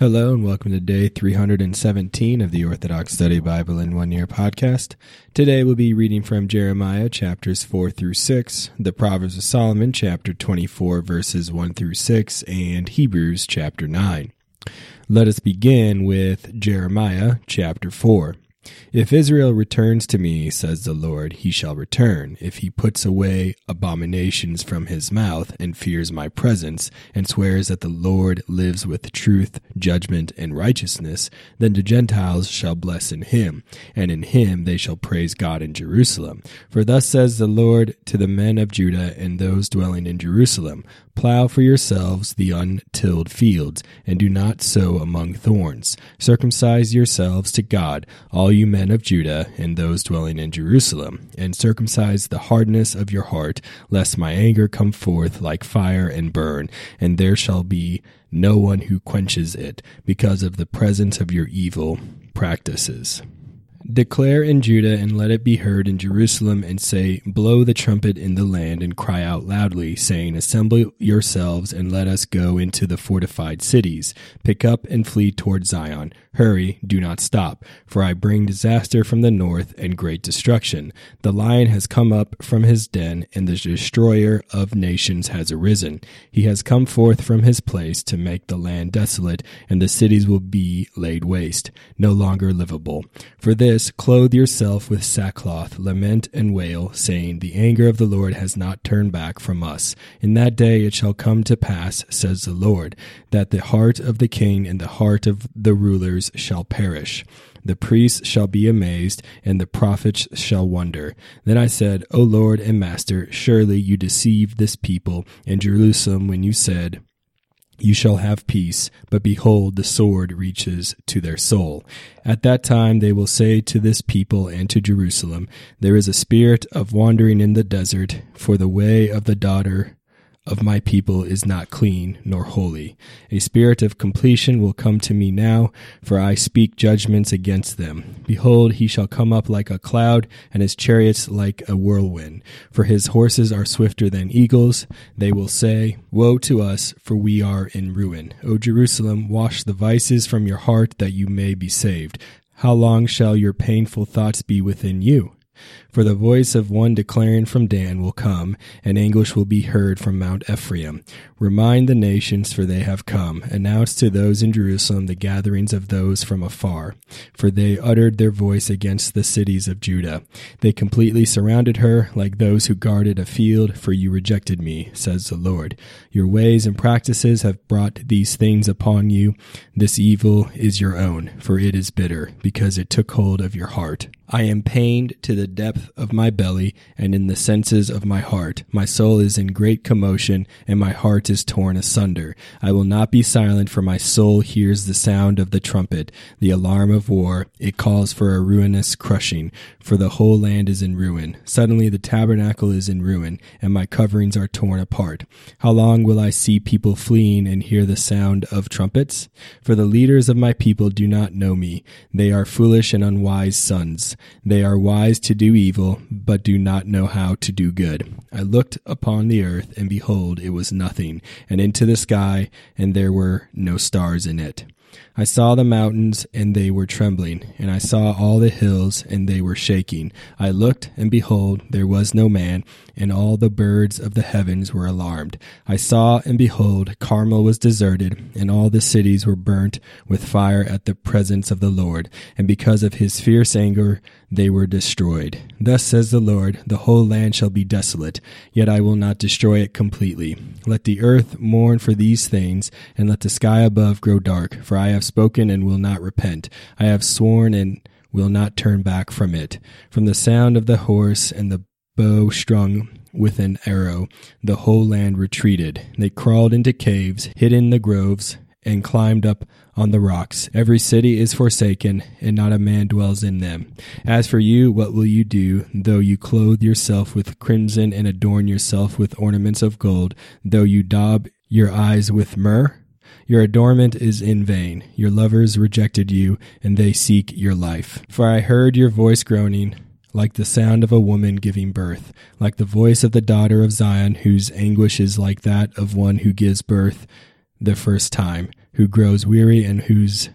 Hello and welcome to day 317 of the Orthodox Study Bible in One Year podcast. Today we'll be reading from Jeremiah chapters 4 through 6, the Proverbs of Solomon chapter 24 verses 1 through 6, and Hebrews chapter 9. Let us begin with Jeremiah chapter 4. If Israel returns to me, says the Lord, he shall return. If he puts away abominations from his mouth and fears my presence and swears that the Lord lives with truth, judgment, and righteousness, then the Gentiles shall bless in him, and in him they shall praise God in Jerusalem. For thus says the Lord to the men of Judah and those dwelling in Jerusalem, Plow for yourselves the untilled fields, and do not sow among thorns. Circumcise yourselves to God, all you men of Judah, and those dwelling in Jerusalem, and circumcise the hardness of your heart, lest my anger come forth like fire and burn, and there shall be no one who quenches it, because of the presence of your evil practices. Declare in Judah and let it be heard in Jerusalem, and say, Blow the trumpet in the land, and cry out loudly, saying, Assemble yourselves, and let us go into the fortified cities. Pick up and flee toward Zion. Hurry, do not stop, for I bring disaster from the north and great destruction. The lion has come up from his den, and the destroyer of nations has arisen. He has come forth from his place to make the land desolate, and the cities will be laid waste, no longer livable. For this, clothe yourself with sackcloth, lament and wail, saying, The anger of the Lord has not turned back from us. In that day it shall come to pass, says the Lord, that the heart of the king and the heart of the rulers shall perish. The priests shall be amazed, and the prophets shall wonder. Then I said, O Lord and Master, surely you deceived this people in Jerusalem when you said, you shall have peace, but behold, the sword reaches to their soul. At that time they will say to this people and to Jerusalem, There is a spirit of wandering in the desert, for the way of the daughter of my people is not clean nor holy. A spirit of completion will come to me now, for I speak judgments against them. Behold, he shall come up like a cloud, and his chariots like a whirlwind. For his horses are swifter than eagles. They will say, Woe to us, for we are in ruin. O Jerusalem, wash the vices from your heart, that you may be saved. How long shall your painful thoughts be within you? For the voice of one declaring from Dan will come, and anguish will be heard from Mount Ephraim. Remind the nations, for they have come. Announce to those in Jerusalem the gatherings of those from afar. For they uttered their voice against the cities of Judah. They completely surrounded her, like those who guarded a field, for you rejected me, says the Lord. Your ways and practices have brought these things upon you. This evil is your own, for it is bitter, because it took hold of your heart. I am pained to the depth of my belly and in the senses of my heart. My soul is in great commotion and my heart is torn asunder. I will not be silent for my soul hears the sound of the trumpet, the alarm of war. It calls for a ruinous crushing, for the whole land is in ruin. Suddenly the tabernacle is in ruin and my coverings are torn apart. How long will I see people fleeing and hear the sound of trumpets? For the leaders of my people do not know me. They are foolish and unwise sons. They are wise to do evil, but do not know how to do good. I looked upon the earth, and behold, it was nothing, and into the sky, and there were no stars in it. I saw the mountains, and they were trembling, and I saw all the hills, and they were shaking. I looked, and behold, there was no man, and all the birds of the heavens were alarmed. I saw, and behold, Carmel was deserted, and all the cities were burnt with fire at the presence of the Lord, and because of his fierce anger they were destroyed. Thus says the Lord, the whole land shall be desolate, yet I will not destroy it completely. Let the earth mourn for these things, and let the sky above grow dark, for I have spoken and will not repent. I have sworn and will not turn back from it. From the sound of the horse and the bow strung with an arrow, the whole land retreated. They crawled into caves, hid in the groves, and climbed up on the rocks. Every city is forsaken, and not a man dwells in them. As for you, what will you do, though you clothe yourself with crimson and adorn yourself with ornaments of gold, though you daub your eyes with myrrh? Your adornment is in vain. Your lovers rejected you, and they seek your life. For I heard your voice groaning, like the sound of a woman giving birth, like the voice of the daughter of Zion, whose anguish is like that of one who gives birth the first time who grows weary and whose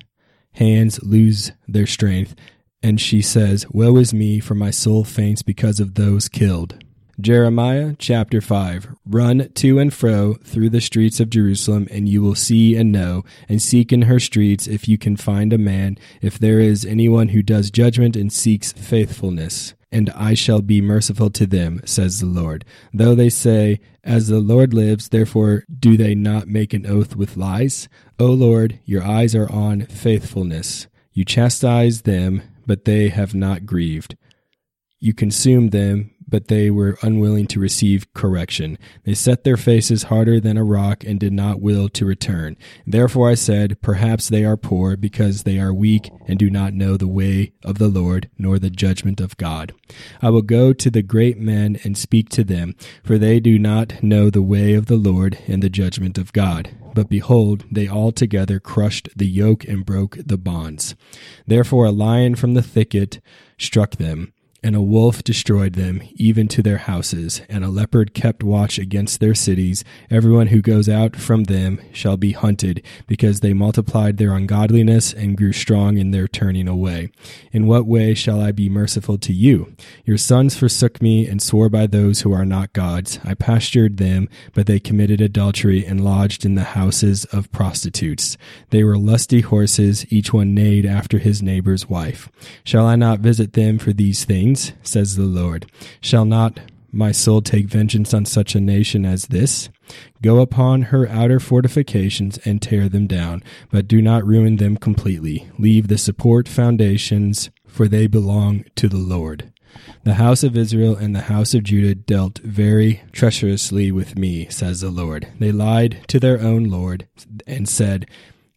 hands lose their strength. And she says, Woe is me, for my soul faints because of those killed. Jeremiah chapter 5 Run to and fro through the streets of Jerusalem, and you will see and know, and seek in her streets if you can find a man, if there is anyone who does judgment and seeks faithfulness. And I shall be merciful to them, says the Lord. Though they say, As the Lord lives, therefore do they not make an oath with lies? O Lord, your eyes are on faithfulness. You chastise them, but they have not grieved. You consume them, but they were unwilling to receive correction. They set their faces harder than a rock and did not will to return. Therefore I said, Perhaps they are poor, because they are weak and do not know the way of the Lord, nor the judgment of God. I will go to the great men and speak to them, for they do not know the way of the Lord and the judgment of God. But behold, they all together crushed the yoke and broke the bonds. Therefore a lion from the thicket struck them and a wolf destroyed them, even to their houses, and a leopard kept watch against their cities. Everyone who goes out from them shall be hunted, because they multiplied their ungodliness and grew strong in their turning away. In what way shall I be merciful to you? Your sons forsook me and swore by those who are not gods. I pastured them, but they committed adultery and lodged in the houses of prostitutes. They were lusty horses, each one neighed after his neighbor's wife. Shall I not visit them for these things? Says the Lord. Shall not my soul take vengeance on such a nation as this? Go upon her outer fortifications and tear them down, but do not ruin them completely. Leave the support foundations, for they belong to the Lord. The house of Israel and the house of Judah dealt very treacherously with me, says the Lord. They lied to their own Lord and said,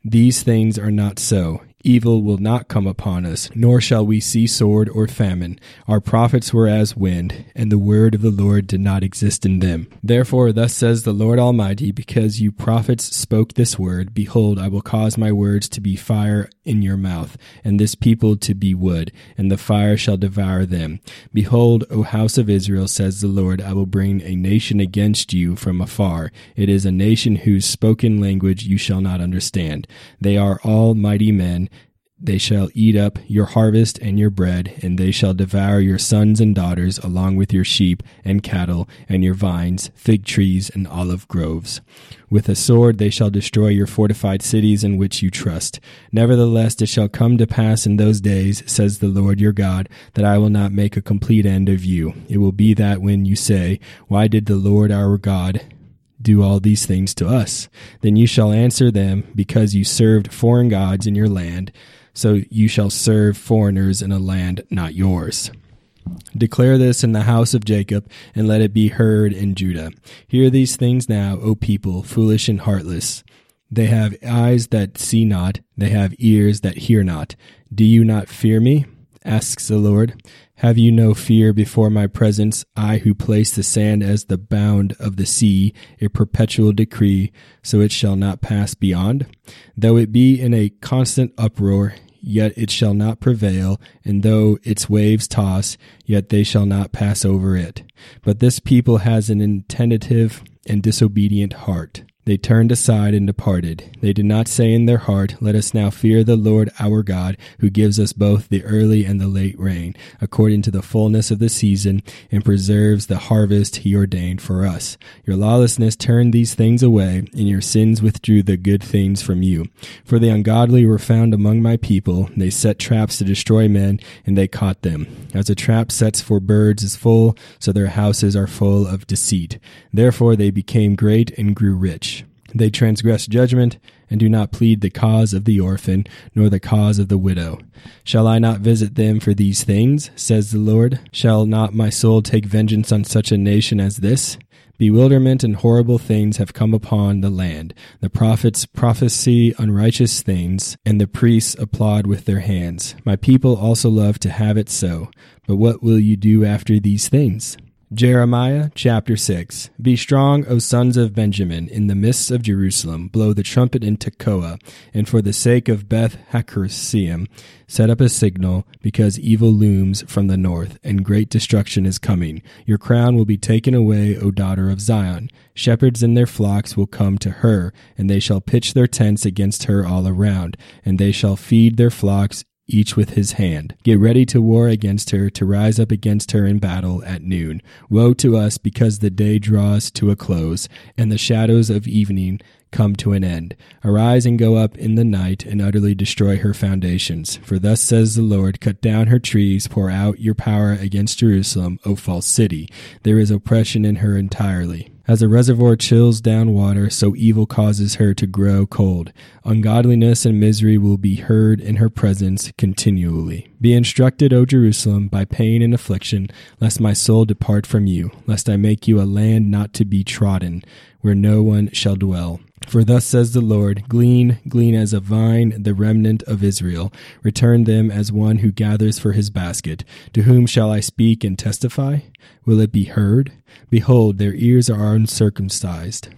These things are not so evil will not come upon us, nor shall we see sword or famine. Our prophets were as wind, and the word of the Lord did not exist in them. Therefore, thus says the Lord Almighty, because you prophets spoke this word, behold, I will cause my words to be fire in your mouth, and this people to be wood, and the fire shall devour them. Behold, O house of Israel, says the Lord, I will bring a nation against you from afar. It is a nation whose spoken language you shall not understand. They are all mighty men they shall eat up your harvest and your bread, and they shall devour your sons and daughters, along with your sheep and cattle, and your vines, fig trees, and olive groves. With a sword they shall destroy your fortified cities in which you trust. Nevertheless, it shall come to pass in those days, says the Lord your God, that I will not make a complete end of you. It will be that when you say, Why did the Lord our God do all these things to us? Then you shall answer them, because you served foreign gods in your land so you shall serve foreigners in a land not yours. Declare this in the house of Jacob, and let it be heard in Judah. Hear these things now, O people, foolish and heartless. They have eyes that see not, they have ears that hear not. Do you not fear me? asks the Lord. Have you no fear before my presence, I who place the sand as the bound of the sea, a perpetual decree, so it shall not pass beyond? Though it be in a constant uproar, yet it shall not prevail, and though its waves toss, yet they shall not pass over it. But this people has an intentative and disobedient heart. They turned aside and departed. They did not say in their heart, Let us now fear the Lord our God, who gives us both the early and the late rain, according to the fullness of the season, and preserves the harvest he ordained for us. Your lawlessness turned these things away, and your sins withdrew the good things from you. For the ungodly were found among my people. They set traps to destroy men, and they caught them. As a trap sets for birds is full, so their houses are full of deceit. Therefore they became great and grew rich. They transgress judgment, and do not plead the cause of the orphan, nor the cause of the widow. Shall I not visit them for these things, says the Lord? Shall not my soul take vengeance on such a nation as this? Bewilderment and horrible things have come upon the land. The prophets prophesy unrighteous things, and the priests applaud with their hands. My people also love to have it so. But what will you do after these things? Jeremiah chapter 6 Be strong, O sons of Benjamin, in the midst of Jerusalem. Blow the trumpet in Tekoa, and for the sake of Beth Hakerseim, set up a signal, because evil looms from the north, and great destruction is coming. Your crown will be taken away, O daughter of Zion. Shepherds and their flocks will come to her, and they shall pitch their tents against her all around, and they shall feed their flocks each with his hand. Get ready to war against her, to rise up against her in battle at noon. Woe to us, because the day draws to a close, and the shadows of evening come to an end. Arise and go up in the night, and utterly destroy her foundations. For thus says the Lord Cut down her trees, pour out your power against Jerusalem, O false city. There is oppression in her entirely. As a reservoir chills down water, so evil causes her to grow cold. Ungodliness and misery will be heard in her presence continually. Be instructed, O Jerusalem, by pain and affliction, lest my soul depart from you, lest I make you a land not to be trodden, where no one shall dwell. For thus says the Lord Glean, glean as a vine the remnant of Israel. Return them as one who gathers for his basket. To whom shall I speak and testify? Will it be heard? Behold, their ears are uncircumcised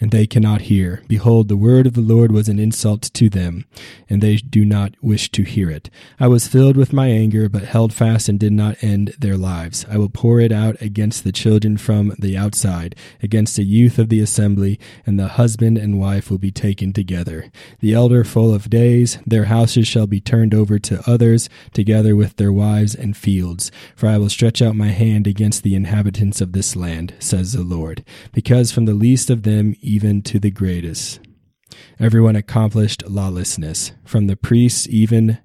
and they cannot hear. Behold, the word of the Lord was an insult to them, and they do not wish to hear it. I was filled with my anger, but held fast and did not end their lives. I will pour it out against the children from the outside, against the youth of the assembly, and the husband and wife will be taken together. The elder full of days, their houses shall be turned over to others, together with their wives and fields. For I will stretch out my hand against the inhabitants of this land, says the Lord, because from the least of them even to the greatest. Everyone accomplished lawlessness, from the priests even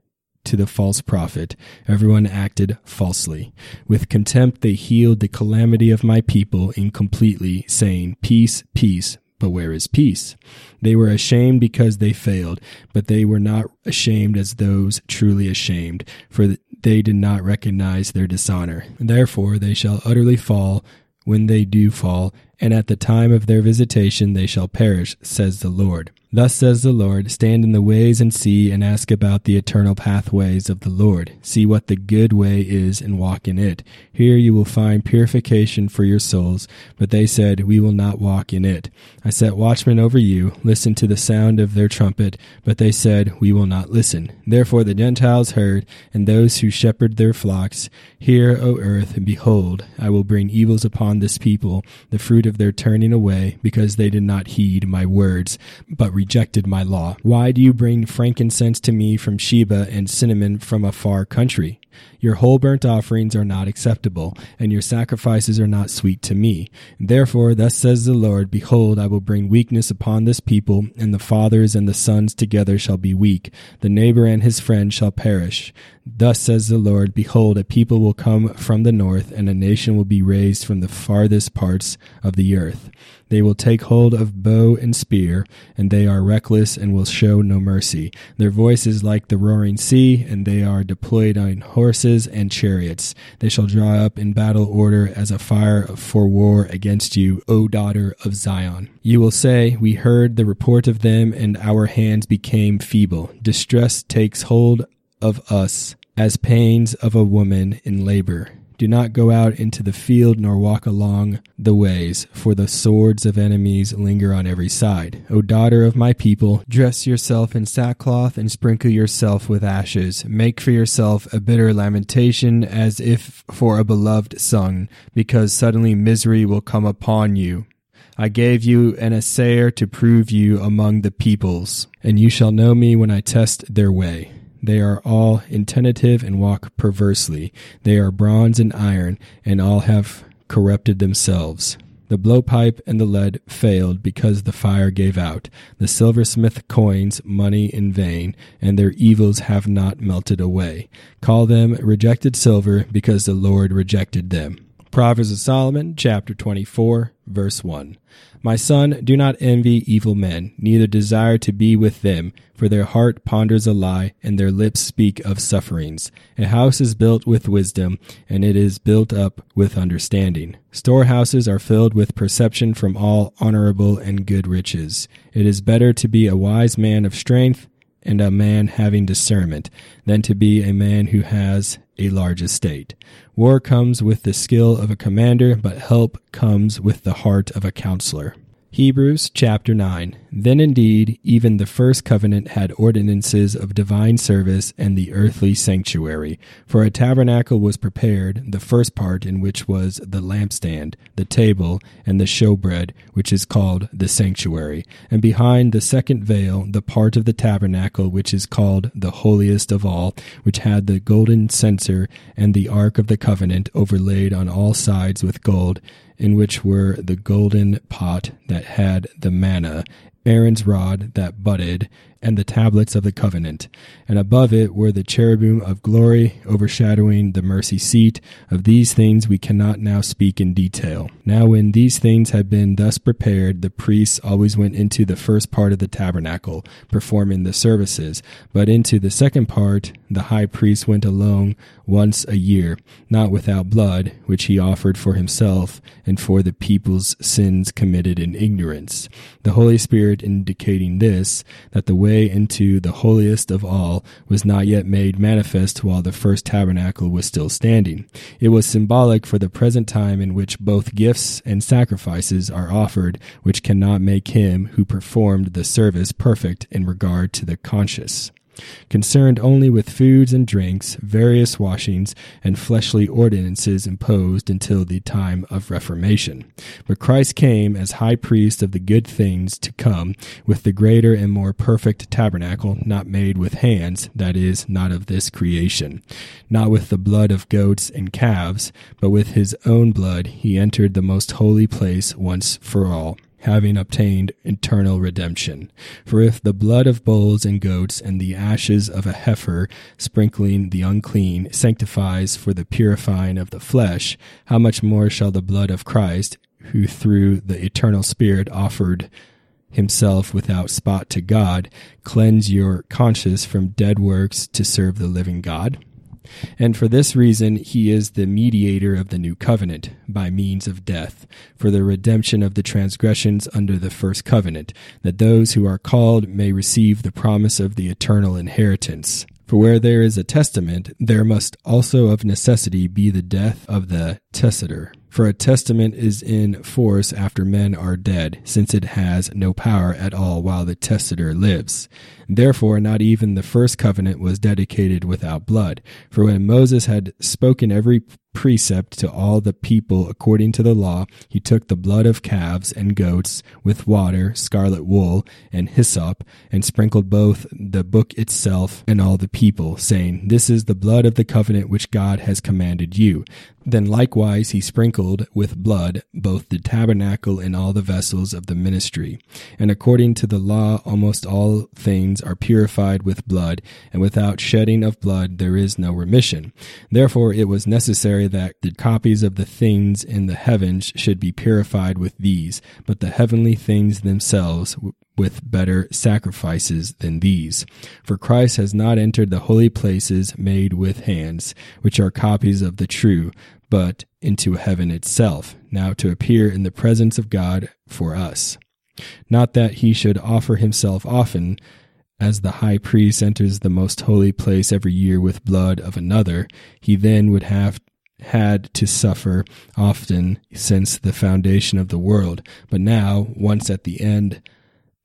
to the false prophet. Everyone acted falsely. With contempt they healed the calamity of my people incompletely, saying, Peace, peace, but where is peace? They were ashamed because they failed, but they were not ashamed as those truly ashamed, for they did not recognize their dishonor. Therefore they shall utterly fall when they do fall, and at the time of their visitation they shall perish, says the Lord. Thus says the Lord, stand in the ways and see, and ask about the eternal pathways of the Lord. See what the good way is, and walk in it. Here you will find purification for your souls. But they said, We will not walk in it. I set watchmen over you, listen to the sound of their trumpet. But they said, We will not listen. Therefore the Gentiles heard, and those who shepherd their flocks, Hear, O earth, and behold, I will bring evils upon this people, the fruit of their turning away, because they did not heed my words, but rejected my law. Why do you bring frankincense to me from Sheba and cinnamon from a far country? Your whole burnt offerings are not acceptable, and your sacrifices are not sweet to me. Therefore, thus says the Lord Behold, I will bring weakness upon this people, and the fathers and the sons together shall be weak. The neighbor and his friend shall perish. Thus says the Lord Behold, a people will come from the north, and a nation will be raised from the farthest parts of the earth. They will take hold of bow and spear, and they are reckless and will show no mercy. Their voice is like the roaring sea, and they are deployed on horses and chariots. They shall draw up in battle order as a fire for war against you, O daughter of Zion. You will say, We heard the report of them, and our hands became feeble. Distress takes hold of us as pains of a woman in labor. Do not go out into the field nor walk along the ways, for the swords of enemies linger on every side. O daughter of my people, dress yourself in sackcloth and sprinkle yourself with ashes. Make for yourself a bitter lamentation as if for a beloved son, because suddenly misery will come upon you. I gave you an assayer to prove you among the peoples, and you shall know me when I test their way. They are all intentative and walk perversely. They are bronze and iron, and all have corrupted themselves. The blowpipe and the lead failed because the fire gave out. The silversmith coins money in vain, and their evils have not melted away. Call them rejected silver because the Lord rejected them. Proverbs of Solomon, chapter 24, verse 1. My son, do not envy evil men, neither desire to be with them, for their heart ponders a lie, and their lips speak of sufferings. A house is built with wisdom, and it is built up with understanding. Storehouses are filled with perception from all honorable and good riches. It is better to be a wise man of strength and a man having discernment than to be a man who has a large estate. War comes with the skill of a commander, but help comes with the heart of a counselor. Hebrews chapter 9. Then indeed, even the first covenant had ordinances of divine service and the earthly sanctuary. For a tabernacle was prepared, the first part in which was the lampstand, the table, and the showbread, which is called the sanctuary. And behind the second veil, the part of the tabernacle which is called the holiest of all, which had the golden censer and the ark of the covenant overlaid on all sides with gold in which were the golden pot that had the manna, Aaron's rod that budded, and the tablets of the covenant. And above it were the cherubim of glory overshadowing the mercy seat. Of these things we cannot now speak in detail. Now, when these things had been thus prepared, the priests always went into the first part of the tabernacle, performing the services. But into the second part, the high priest went alone once a year, not without blood, which he offered for himself and for the people's sins committed in ignorance. The Holy Spirit indicating this, that the way way into the holiest of all was not yet made manifest while the first tabernacle was still standing. It was symbolic for the present time in which both gifts and sacrifices are offered, which cannot make him who performed the service perfect in regard to the conscience concerned only with foods and drinks, various washings, and fleshly ordinances imposed until the time of Reformation. But Christ came as high priest of the good things to come, with the greater and more perfect tabernacle, not made with hands, that is, not of this creation. Not with the blood of goats and calves, but with his own blood he entered the most holy place once for all having obtained eternal redemption. For if the blood of bulls and goats and the ashes of a heifer sprinkling the unclean sanctifies for the purifying of the flesh, how much more shall the blood of Christ, who through the eternal Spirit offered himself without spot to God, cleanse your conscience from dead works to serve the living God? And for this reason, he is the mediator of the new covenant by means of death, for the redemption of the transgressions under the first covenant, that those who are called may receive the promise of the eternal inheritance. For where there is a testament, there must also of necessity be the death of the testator. For a testament is in force after men are dead, since it has no power at all while the testator lives. Therefore, not even the first covenant was dedicated without blood. For when Moses had spoken every precept to all the people according to the law, he took the blood of calves and goats with water, scarlet wool, and hyssop, and sprinkled both the book itself and all the people, saying, This is the blood of the covenant which God has commanded you. Then likewise he sprinkled with blood both the tabernacle and all the vessels of the ministry. And according to the law, almost all things are purified with blood, and without shedding of blood there is no remission. Therefore it was necessary that the copies of the things in the heavens should be purified with these, but the heavenly things themselves with better sacrifices than these. For Christ has not entered the holy places made with hands, which are copies of the true, but into heaven itself, now to appear in the presence of God for us. Not that he should offer himself often, as the high priest enters the most holy place every year with blood of another, he then would have had to suffer often since the foundation of the world. But now, once at the end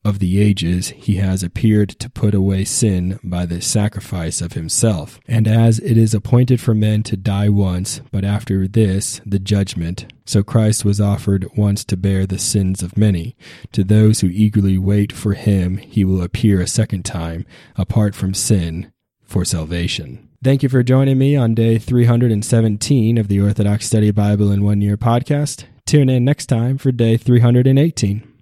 of the ages, he has appeared to put away sin by the sacrifice of himself. And as it is appointed for men to die once, but after this, the judgment, so Christ was offered once to bear the sins of many. To those who eagerly wait for him, he will appear a second time, apart from sin, for salvation. Thank you for joining me on day 317 of the Orthodox Study Bible in One Year podcast. Tune in next time for day 318.